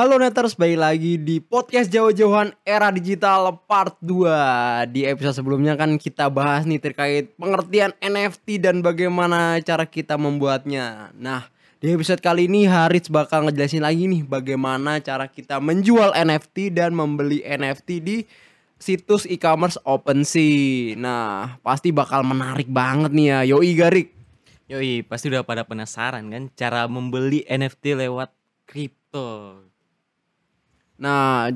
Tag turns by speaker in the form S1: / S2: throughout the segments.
S1: Halo Neters, balik lagi di podcast jauh-jauhan era digital part 2 Di episode sebelumnya kan kita bahas nih terkait pengertian NFT dan bagaimana cara kita membuatnya. Nah di episode kali ini Haris bakal ngejelasin lagi nih bagaimana cara kita menjual NFT dan membeli NFT di situs e-commerce OpenSea. Nah pasti bakal menarik banget nih ya, yoi Garik.
S2: Yoi, pasti udah pada penasaran kan cara membeli NFT lewat kripto.
S1: Nah,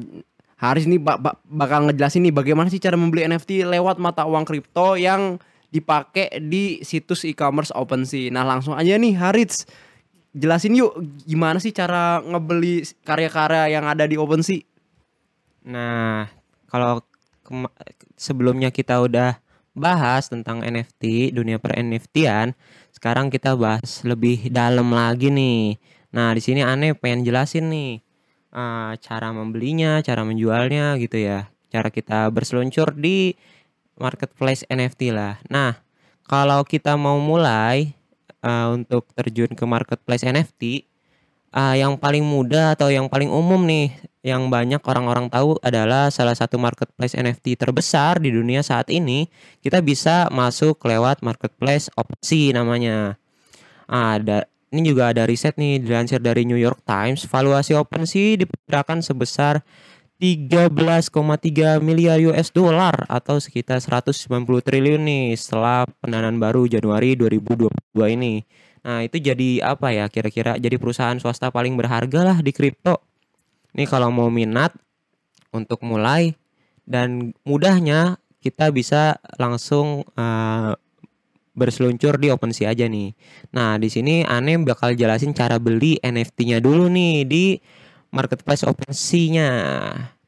S1: Haris nih bak- bak- bakal ngejelasin nih bagaimana sih cara membeli NFT lewat mata uang kripto yang dipakai di situs e-commerce OpenSea. Nah, langsung aja nih Haris jelasin yuk gimana sih cara ngebeli karya-karya yang ada di OpenSea.
S3: Nah, kalau sebelumnya kita udah bahas tentang NFT, dunia per NFT-an, sekarang kita bahas lebih dalam lagi nih. Nah, di sini aneh pengen jelasin nih eh, cara membelinya, cara menjualnya gitu ya. Cara kita berseluncur di marketplace NFT lah. Nah, kalau kita mau mulai eh, untuk terjun ke marketplace NFT, eh, yang paling mudah atau yang paling umum nih yang banyak orang-orang tahu adalah salah satu marketplace NFT terbesar di dunia saat ini. Kita bisa masuk lewat marketplace OpenSea namanya. Ada ini juga ada riset nih dilansir dari New York Times, valuasi OpenSea diperkirakan sebesar 13,3 miliar US dollar atau sekitar 190 triliun nih setelah pendanaan baru Januari 2022 ini. Nah, itu jadi apa ya kira-kira jadi perusahaan swasta paling berharga lah di kripto. Nih kalau mau minat untuk mulai dan mudahnya kita bisa langsung eh, berseluncur di OpenSea aja nih. Nah, di sini aneh bakal jelasin cara beli NFT-nya dulu nih di marketplace OpenSea-nya.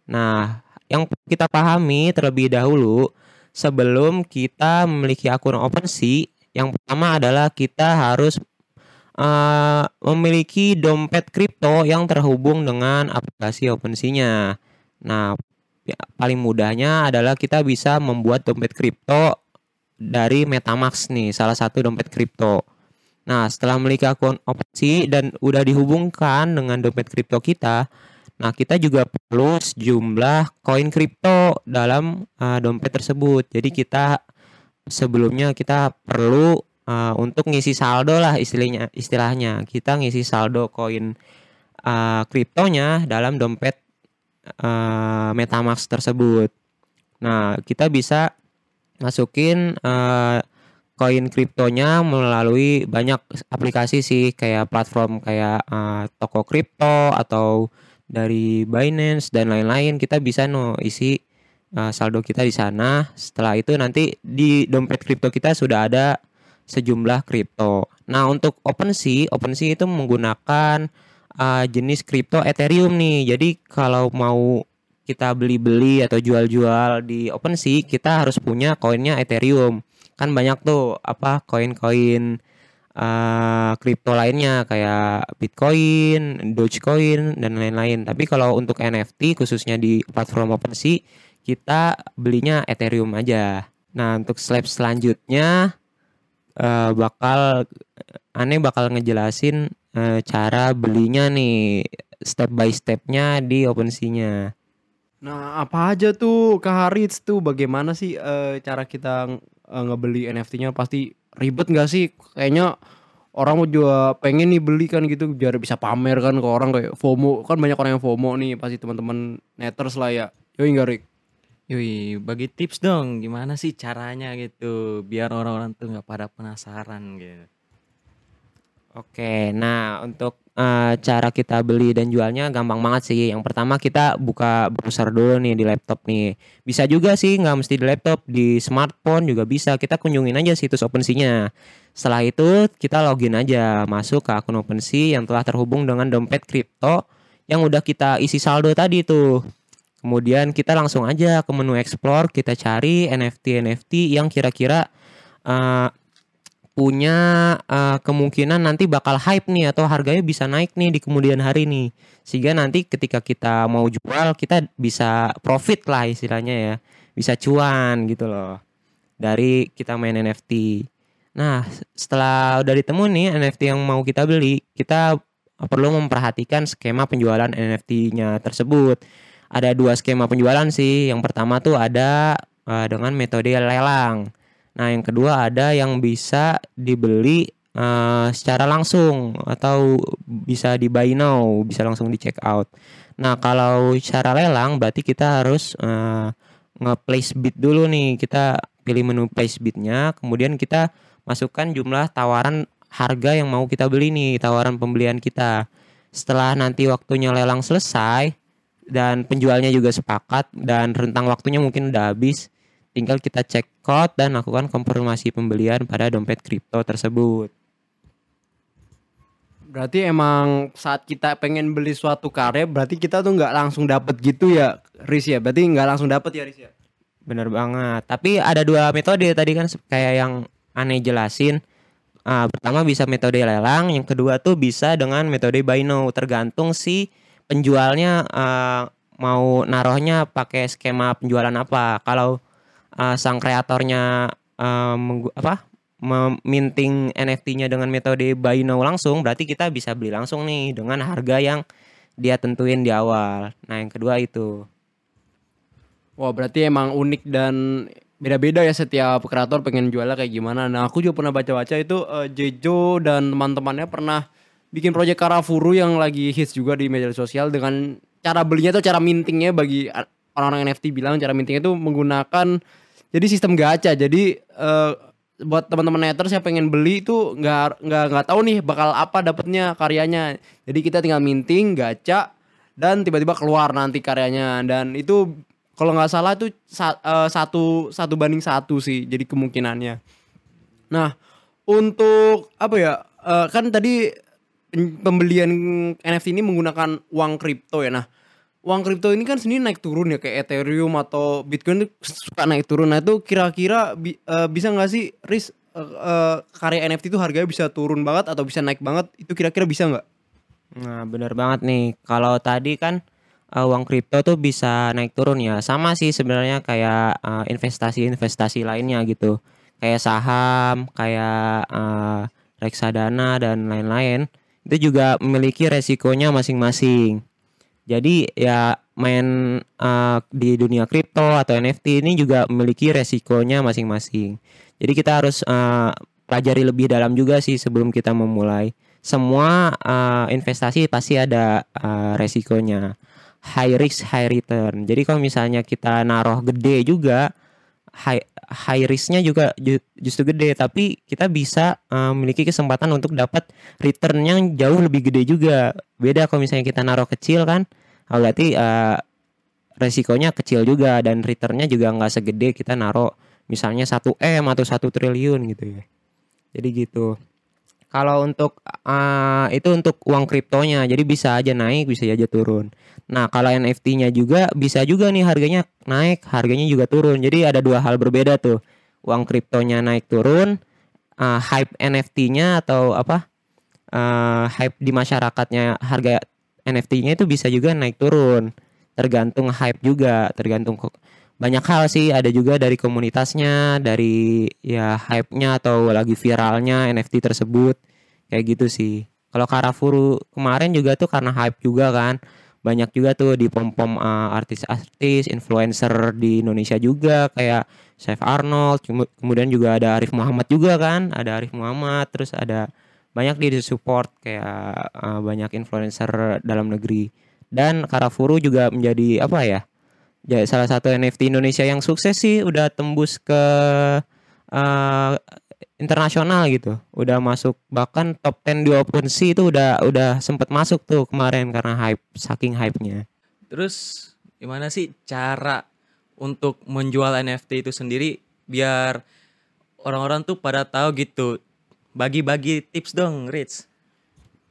S3: Nah, yang kita pahami terlebih dahulu sebelum kita memiliki akun OpenSea, yang pertama adalah kita harus eh, memiliki dompet kripto yang terhubung dengan aplikasi OpenSea-nya. Nah, ya, paling mudahnya adalah kita bisa membuat dompet kripto dari MetaMask nih, salah satu dompet kripto. Nah, setelah memiliki akun OpenSea dan udah dihubungkan dengan dompet kripto kita, nah kita juga perlu sejumlah koin kripto dalam uh, dompet tersebut. Jadi kita sebelumnya kita perlu uh, untuk ngisi saldo lah istilahnya istilahnya. Kita ngisi saldo koin uh, kriptonya dalam dompet uh, MetaMask tersebut. Nah, kita bisa masukin eh, koin kriptonya melalui banyak aplikasi sih kayak platform kayak eh, toko kripto atau dari Binance dan lain-lain. Kita bisa no isi eh, saldo kita di sana. Setelah itu nanti di dompet kripto kita sudah ada sejumlah kripto. Nah untuk OpenSea OpenSea itu menggunakan eh, jenis kripto Ethereum nih. Jadi kalau mau kita beli-beli atau jual-jual di OpenSea, kita harus punya koinnya Ethereum. Kan banyak tuh apa koin-koin eh, kripto lainnya kayak Bitcoin, Dogecoin dan lain-lain. Tapi kalau untuk NFT khususnya di platform OpenSea, kita belinya Ethereum aja. Nah, untuk slide selanjutnya eh, bakal aneh bakal ngejelasin eh, cara belinya nih step by stepnya di OpenSea-nya.
S1: Nah, apa aja tuh Kak Haris tuh bagaimana sih eh, cara kita eh, ngebeli NFT-nya pasti ribet nggak sih? Kayaknya orang mau juga pengen nih beli kan gitu biar bisa pamer kan ke orang kayak FOMO kan banyak orang yang FOMO nih pasti teman-teman neters lah ya. Yoi nggak Rik?
S2: Yoi, bagi tips dong gimana sih caranya gitu biar orang-orang tuh nggak pada penasaran gitu.
S3: Oke, nah untuk eh, cara kita beli dan jualnya gampang banget sih. Yang pertama kita buka browser dulu nih di laptop nih. Bisa juga sih nggak mesti di laptop, di smartphone juga bisa. Kita kunjungin aja situs OpenSea-nya. Setelah itu kita login aja masuk ke akun OpenSea yang telah terhubung dengan dompet kripto yang udah kita isi saldo tadi tuh. Kemudian kita langsung aja ke menu explore, kita cari NFT-NFT yang kira-kira eh, punya eh, kemungkinan nanti bakal hype nih atau harganya bisa naik nih di kemudian hari nih. Sehingga nanti ketika kita mau jual kita bisa profit lah istilahnya ya. Bisa cuan gitu loh. Dari kita main NFT. Nah, setelah udah ditemu nih NFT yang mau kita beli, kita perlu memperhatikan skema penjualan NFT-nya tersebut. Ada dua skema penjualan sih. Yang pertama tuh ada uh, dengan metode lelang. Nah, yang kedua ada yang bisa dibeli uh, secara langsung atau bisa di buy now, bisa langsung di check out. Nah, kalau cara lelang berarti kita harus uh, nge-place bid dulu nih. Kita pilih menu place bidnya, kemudian kita masukkan jumlah tawaran harga yang mau kita beli nih, tawaran pembelian kita. Setelah nanti waktunya lelang selesai dan penjualnya juga sepakat dan rentang waktunya mungkin udah habis, tinggal kita cek code dan lakukan konfirmasi pembelian pada dompet kripto tersebut.
S1: Berarti emang saat kita pengen beli suatu karya, berarti kita tuh nggak langsung dapet gitu ya, Riz ya? Berarti nggak langsung dapet ya, Riz ya?
S3: Bener banget. Tapi ada dua metode tadi kan kayak yang aneh jelasin. Uh, pertama bisa metode lelang, yang kedua tuh bisa dengan metode buy now. Tergantung si penjualnya uh, mau naruhnya pakai skema penjualan apa. Kalau uh, sang kreatornya uh, apa meminting NFT-nya dengan metode buy now langsung, berarti kita bisa beli langsung nih dengan harga yang dia tentuin di awal. Nah, yang kedua itu.
S1: Wah, berarti emang unik dan beda-beda ya setiap kreator pengen jualnya kayak gimana. Nah, aku juga pernah baca-baca itu uh, Jejo dan teman-temannya pernah bikin proyek Karafuru yang lagi hits juga di media sosial dengan cara belinya tuh cara mintingnya bagi orang-orang NFT bilang cara mintingnya itu menggunakan jadi sistem gacha. Jadi uh, buat teman-teman haters yang pengen beli itu nggak nggak nggak tahu nih bakal apa dapetnya karyanya. Jadi kita tinggal minting gacha dan tiba-tiba keluar nanti karyanya dan itu kalau nggak salah itu uh, satu satu banding satu sih jadi kemungkinannya nah untuk apa ya uh, kan tadi pembelian NFT ini menggunakan uang kripto ya nah uang kripto ini kan sendiri naik turun ya kayak Ethereum atau Bitcoin suka naik turun nah itu kira-kira bi uh, bisa nggak sih risk uh, uh, karya NFT itu harganya bisa turun banget atau bisa naik banget itu kira-kira bisa nggak
S3: nah benar banget nih kalau tadi kan uh, uang kripto tuh bisa naik turun ya. Sama sih sebenarnya kayak uh, investasi-investasi lainnya gitu. Kayak saham, kayak uh, reksadana dan lain-lain. Itu juga memiliki resikonya masing-masing. Jadi ya main uh, di dunia kripto atau NFT ini juga memiliki resikonya masing-masing. Jadi kita harus uh, pelajari lebih dalam juga sih sebelum kita memulai. Semua uh, investasi pasti ada uh, resikonya high risk high return. Jadi kalau misalnya kita naruh gede juga high high risknya juga justru gede. Tapi kita bisa uh, memiliki kesempatan untuk dapat return yang jauh lebih gede juga. Beda kalau misalnya kita naruh kecil kan oh, berarti uh, resikonya kecil juga dan returnnya juga nggak segede kita naruh misalnya satu m atau satu triliun gitu ya. Jadi gitu kalau untuk uh, itu untuk uang kriptonya, jadi bisa aja naik, bisa aja turun. Nah, kalau NFT-nya juga bisa juga nih harganya naik, harganya juga turun. Jadi ada dua hal berbeda tuh. Uang kriptonya naik turun, uh, hype NFT-nya atau apa? Uh, hype di masyarakatnya harga NFT-nya itu bisa juga naik turun. Tergantung hype juga, tergantung banyak hal sih ada juga dari komunitasnya dari ya hype-nya atau lagi viralnya NFT tersebut kayak gitu sih. Kalau Karafuru kemarin juga tuh karena hype juga kan banyak juga tuh di pom pom uh, artis-artis influencer di Indonesia juga kayak Chef Arnold kemudian juga ada Arif Muhammad juga kan ada Arif Muhammad terus ada banyak di support kayak uh, banyak influencer dalam negeri. Dan Karafuru juga menjadi apa ya ya salah satu NFT Indonesia yang sukses sih udah tembus ke uh, internasional gitu. Udah masuk bahkan top 10 di OpenSea itu udah udah sempat masuk tuh kemarin karena hype saking hype-nya.
S2: Terus gimana sih cara untuk menjual NFT itu sendiri biar orang-orang tuh pada tahu gitu. Bagi-bagi tips dong, Rich.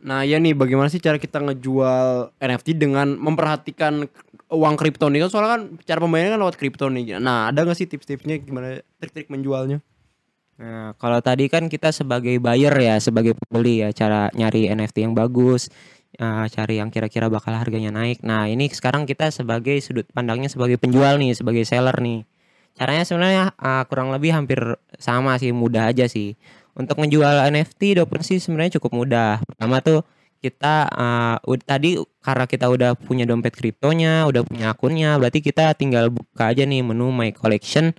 S1: Nah, ya nih bagaimana sih cara kita ngejual NFT dengan memperhatikan uang kripto nih kan soalnya kan cara pembayaran kan lewat kripto nih. Nah, ada gak sih tips-tipsnya gimana trik-trik menjualnya?
S3: Nah, kalau tadi kan kita sebagai buyer ya, sebagai pembeli ya, cara nyari NFT yang bagus, uh, cari yang kira-kira bakal harganya naik. Nah, ini sekarang kita sebagai sudut pandangnya sebagai penjual nih, sebagai seller nih. Caranya sebenarnya uh, kurang lebih hampir sama sih, mudah aja sih. Untuk menjual NFT di OpenSea sebenarnya cukup mudah. Pertama tuh kita uh, tadi karena kita udah punya dompet kriptonya, udah punya akunnya, berarti kita tinggal buka aja nih menu My Collection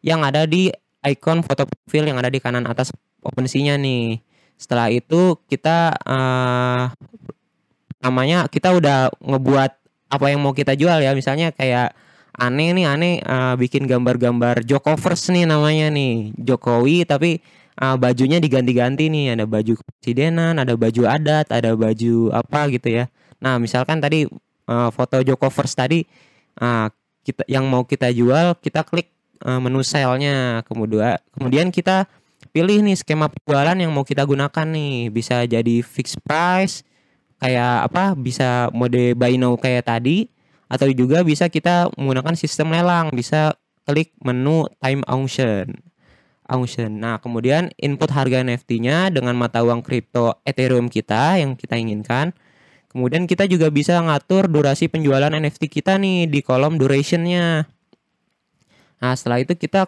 S3: yang ada di icon foto profil yang ada di kanan atas OpenSea-nya nih. Setelah itu kita uh, namanya kita udah ngebuat apa yang mau kita jual ya, misalnya kayak aneh nih aneh uh, bikin gambar-gambar Jokovers nih namanya nih Jokowi tapi uh, bajunya diganti-ganti nih. Ada baju presidenan ada baju adat ada baju apa gitu ya. Nah misalkan tadi uh, foto Jokovers tadi uh, kita yang mau kita jual kita klik uh, menu sale-nya. Kemudian kemudian kita pilih nih skema penjualan yang mau kita gunakan nih. Bisa jadi fixed price kayak apa bisa mode buy now kayak tadi atau juga bisa kita menggunakan sistem lelang. Bisa klik menu time auction auction. Nah, kemudian input harga NFT-nya dengan mata uang kripto Ethereum kita yang kita inginkan. Kemudian kita juga bisa ngatur durasi penjualan NFT kita nih di kolom duration-nya. Nah, setelah itu kita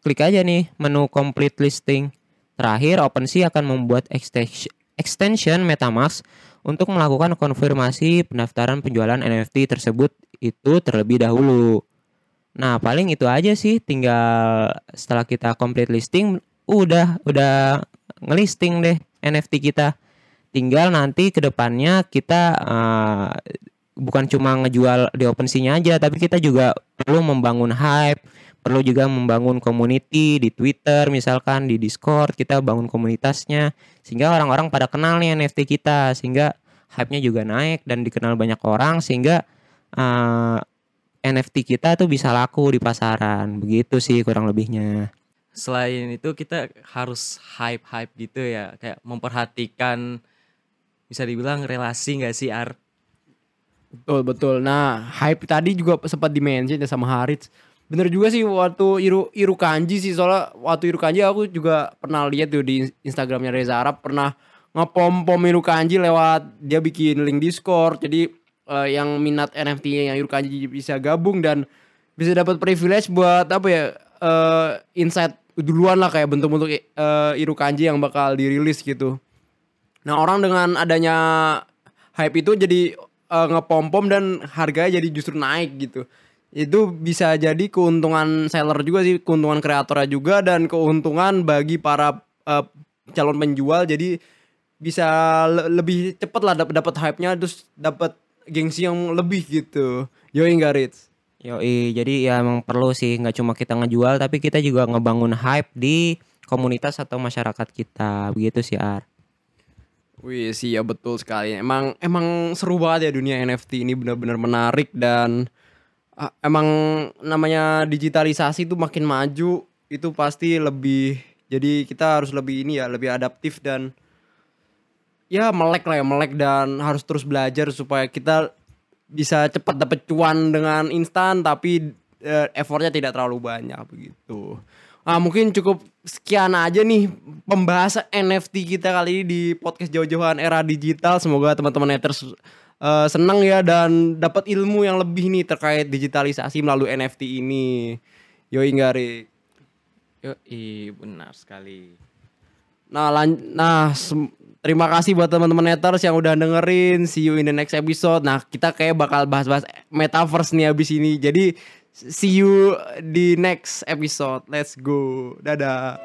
S3: klik aja nih menu complete listing. Terakhir, OpenSea akan membuat extension MetaMask untuk melakukan konfirmasi pendaftaran penjualan NFT tersebut itu terlebih dahulu. Nah, paling itu aja sih. Tinggal setelah kita complete listing, udah udah ngelisting deh NFT kita. Tinggal nanti ke depannya kita uh, bukan cuma ngejual di OpenSea-nya aja, tapi kita juga perlu membangun hype, perlu juga membangun community di Twitter misalkan di Discord kita bangun komunitasnya sehingga orang-orang pada kenal nih NFT kita sehingga hype-nya juga naik dan dikenal banyak orang sehingga uh, NFT kita tuh bisa laku di pasaran. Begitu sih kurang lebihnya.
S2: Selain itu kita harus hype-hype gitu ya, kayak memperhatikan bisa dibilang relasi nggak sih Ar?
S1: Betul betul. Nah, hype tadi juga sempat dimention ya sama Harits. Bener juga sih waktu Iru Iru Kanji sih soalnya waktu Iru Kanji aku juga pernah lihat tuh di Instagramnya Reza Arab pernah ngepom pom Iru Kanji lewat dia bikin link Discord. Jadi uh, yang minat NFT yang Yurukanji bisa gabung dan bisa dapat privilege buat apa ya uh, insight duluan lah kayak bentuk-bentuk uh, Irukanji yang bakal dirilis gitu. Nah orang dengan adanya hype itu jadi uh, ngepom-pom dan harganya jadi justru naik gitu. Itu bisa jadi keuntungan seller juga sih, keuntungan kreatornya juga dan keuntungan bagi para uh, calon penjual. Jadi bisa le lebih cepet lah dapat hype-nya terus dapat gengsi yang lebih gitu. Yoi enggak Ritz?
S3: Yoi, jadi ya emang perlu sih nggak cuma kita ngejual tapi kita juga ngebangun hype di komunitas atau masyarakat kita. Begitu sih Ar.
S1: Wih sih ya betul sekali. Emang emang seru banget ya dunia NFT ini benar-benar menarik dan uh, emang namanya digitalisasi itu makin maju itu pasti lebih jadi kita harus lebih ini ya lebih adaptif dan ya melek lah ya melek dan harus terus belajar supaya kita bisa cepat dapat cuan dengan instan tapi uh, effortnya tidak terlalu banyak begitu. Nah mungkin cukup sekian aja nih pembahasan NFT kita kali ini di podcast jauh-jauhan era digital. Semoga teman-teman haters uh, senang ya dan dapat ilmu yang lebih nih terkait digitalisasi melalui NFT ini. Yoi Gari.
S2: Yoi benar sekali.
S1: Nah, lan nah Terima kasih buat teman-teman haters yang udah dengerin. See you in the next episode. Nah, kita kayak bakal bahas-bahas metaverse nih abis ini. Jadi see you di next episode. Let's go. Dadah.